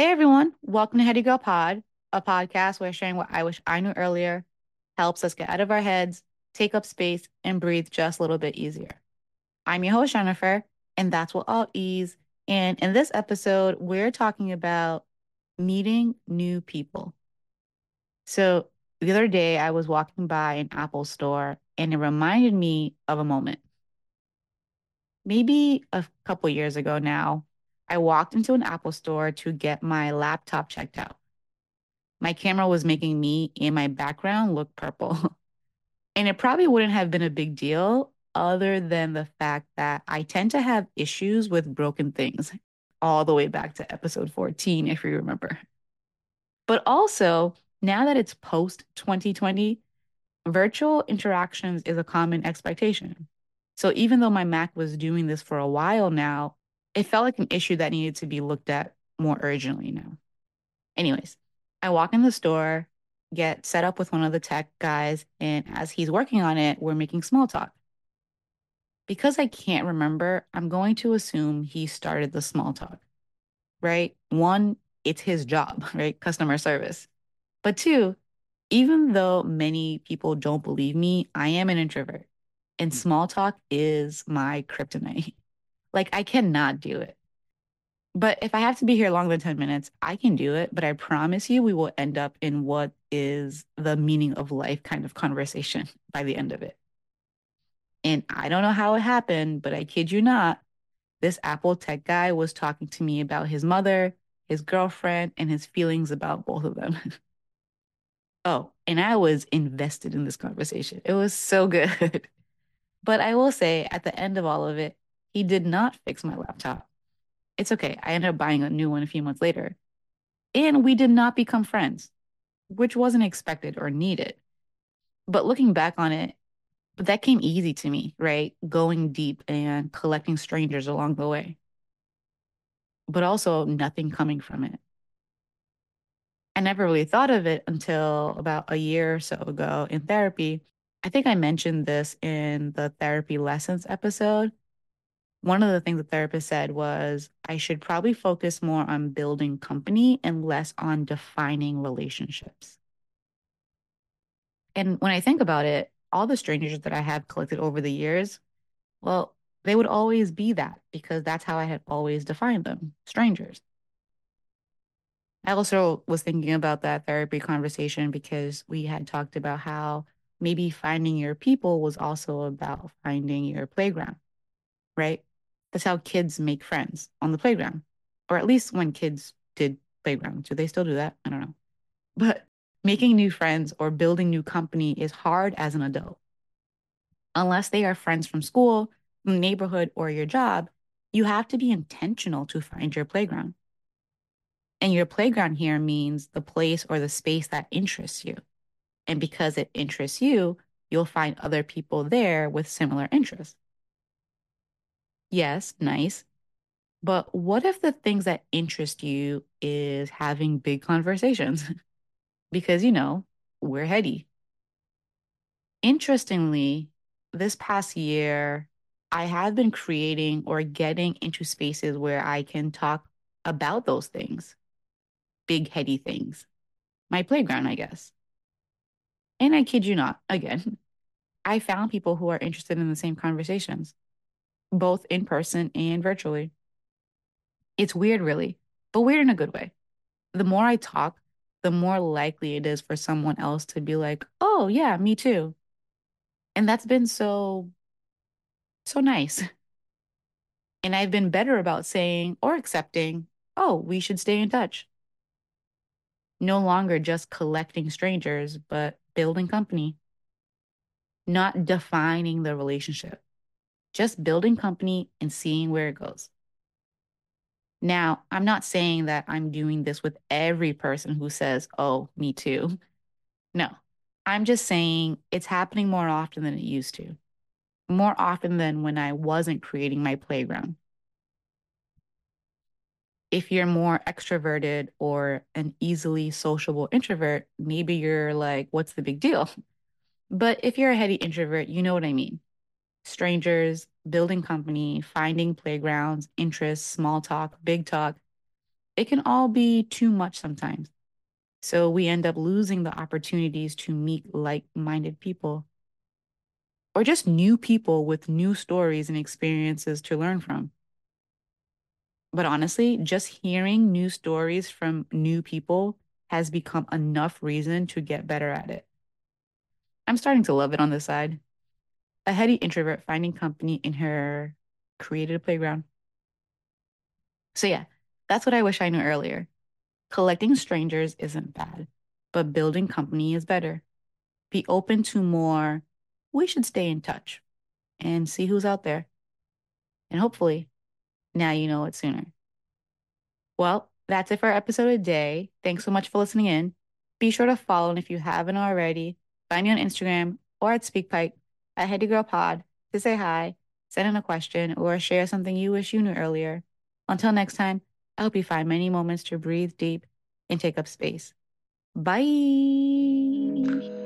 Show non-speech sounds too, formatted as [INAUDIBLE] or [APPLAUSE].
Hey everyone, welcome to Heady Girl Pod, a podcast where sharing what I wish I knew earlier helps us get out of our heads, take up space, and breathe just a little bit easier. I'm your host, Jennifer, and that's what I'll ease. And in this episode, we're talking about meeting new people. So the other day, I was walking by an Apple store and it reminded me of a moment. Maybe a couple years ago now, I walked into an Apple store to get my laptop checked out. My camera was making me and my background look purple. [LAUGHS] and it probably wouldn't have been a big deal other than the fact that I tend to have issues with broken things all the way back to episode 14, if you remember. But also, now that it's post 2020, virtual interactions is a common expectation. So even though my Mac was doing this for a while now, it felt like an issue that needed to be looked at more urgently now. Anyways, I walk in the store, get set up with one of the tech guys, and as he's working on it, we're making small talk. Because I can't remember, I'm going to assume he started the small talk, right? One, it's his job, [LAUGHS] right? Customer service. But two, even though many people don't believe me, I am an introvert and small talk is my kryptonite. Like, I cannot do it. But if I have to be here longer than 10 minutes, I can do it. But I promise you, we will end up in what is the meaning of life kind of conversation [LAUGHS] by the end of it. And I don't know how it happened, but I kid you not, this Apple tech guy was talking to me about his mother, his girlfriend, and his feelings about both of them. [LAUGHS] oh, and I was invested in this conversation. It was so [LAUGHS] good. but I will say, at the end of all of it, he did not fix my laptop. It's okay. I ended up buying a new one a few months later. And we did not become friends, which wasn't expected or needed. But looking back on it, that came easy to me, right? Going deep and collecting strangers along the way. But also nothing coming from it. I never really thought of it until about a year or so ago in therapy. I think I mentioned this in the therapy lessons episode one of the things the therapist said was I should probably focus more on building company and less on defining relationships. And when I think about it, all the strangers that I have collected over the years, well, they would always be that because that's how I had always defined them strangers. I also was thinking about that therapy conversation because we had talked about how maybe finding your people was also about finding your playground, right? That's how kids make friends on the playground, or at least when kids did playground. Do they still do that? I don't know. But making new friends or building new company is hard as an adult. Unless they are friends from school, neighborhood, or your job, you have to be intentional to find your playground. And your playground here means the place or the space that interests you. And because it interests you, you'll find other people there with similar interests. Yes, nice. But what if the things that interest you is having big conversations? [LAUGHS] because, you know, we're heady. Interestingly, this past year, I have been creating or getting into spaces where I can talk about those things, big, heady things. My playground, I guess. And I kid you not, again, [LAUGHS] I found people who are interested in the same conversations both in person and virtually. It's weird, really, but weird in a good way. The more I talk, the more likely it is for someone else to be like, oh, yeah, me too. And that's been so, so nice. And I've been better about saying or accepting, oh, we should stay in touch. No longer just collecting strangers, but building company, not defining the relationship just building company and seeing where it goes. Now, I'm not saying that I'm doing this with every person who says, oh, me too. No, I'm just saying it's happening more often than it used to, more often than when I wasn't creating my playground. If you're more extroverted or an easily sociable introvert, maybe you're like, what's the big deal? But if you're a heady introvert, you know what I mean strangers, building company, finding playgrounds, interests, small talk, big talk. It can all be too much sometimes. So we end up losing the opportunities to meet like-minded people or just new people with new stories and experiences to learn from. But honestly, just hearing new stories from new people has become enough reason to get better at it. I'm starting to love it on this side. A heady introvert finding company in her created playground. So yeah, that's what I wish I knew earlier. Collecting strangers isn't bad, but building company is better. Be open to more. We should stay in touch and see who's out there. And hopefully, now you know it sooner. Well, that's it for our episode today. Thanks so much for listening in. Be sure to follow, and if you haven't already, find me on Instagram or at SpeakPipe at Heady Girl Pod to say hi, send in a question, or share something you wish you knew earlier. Until next time, I hope you find many moments to breathe deep and take up space. Bye.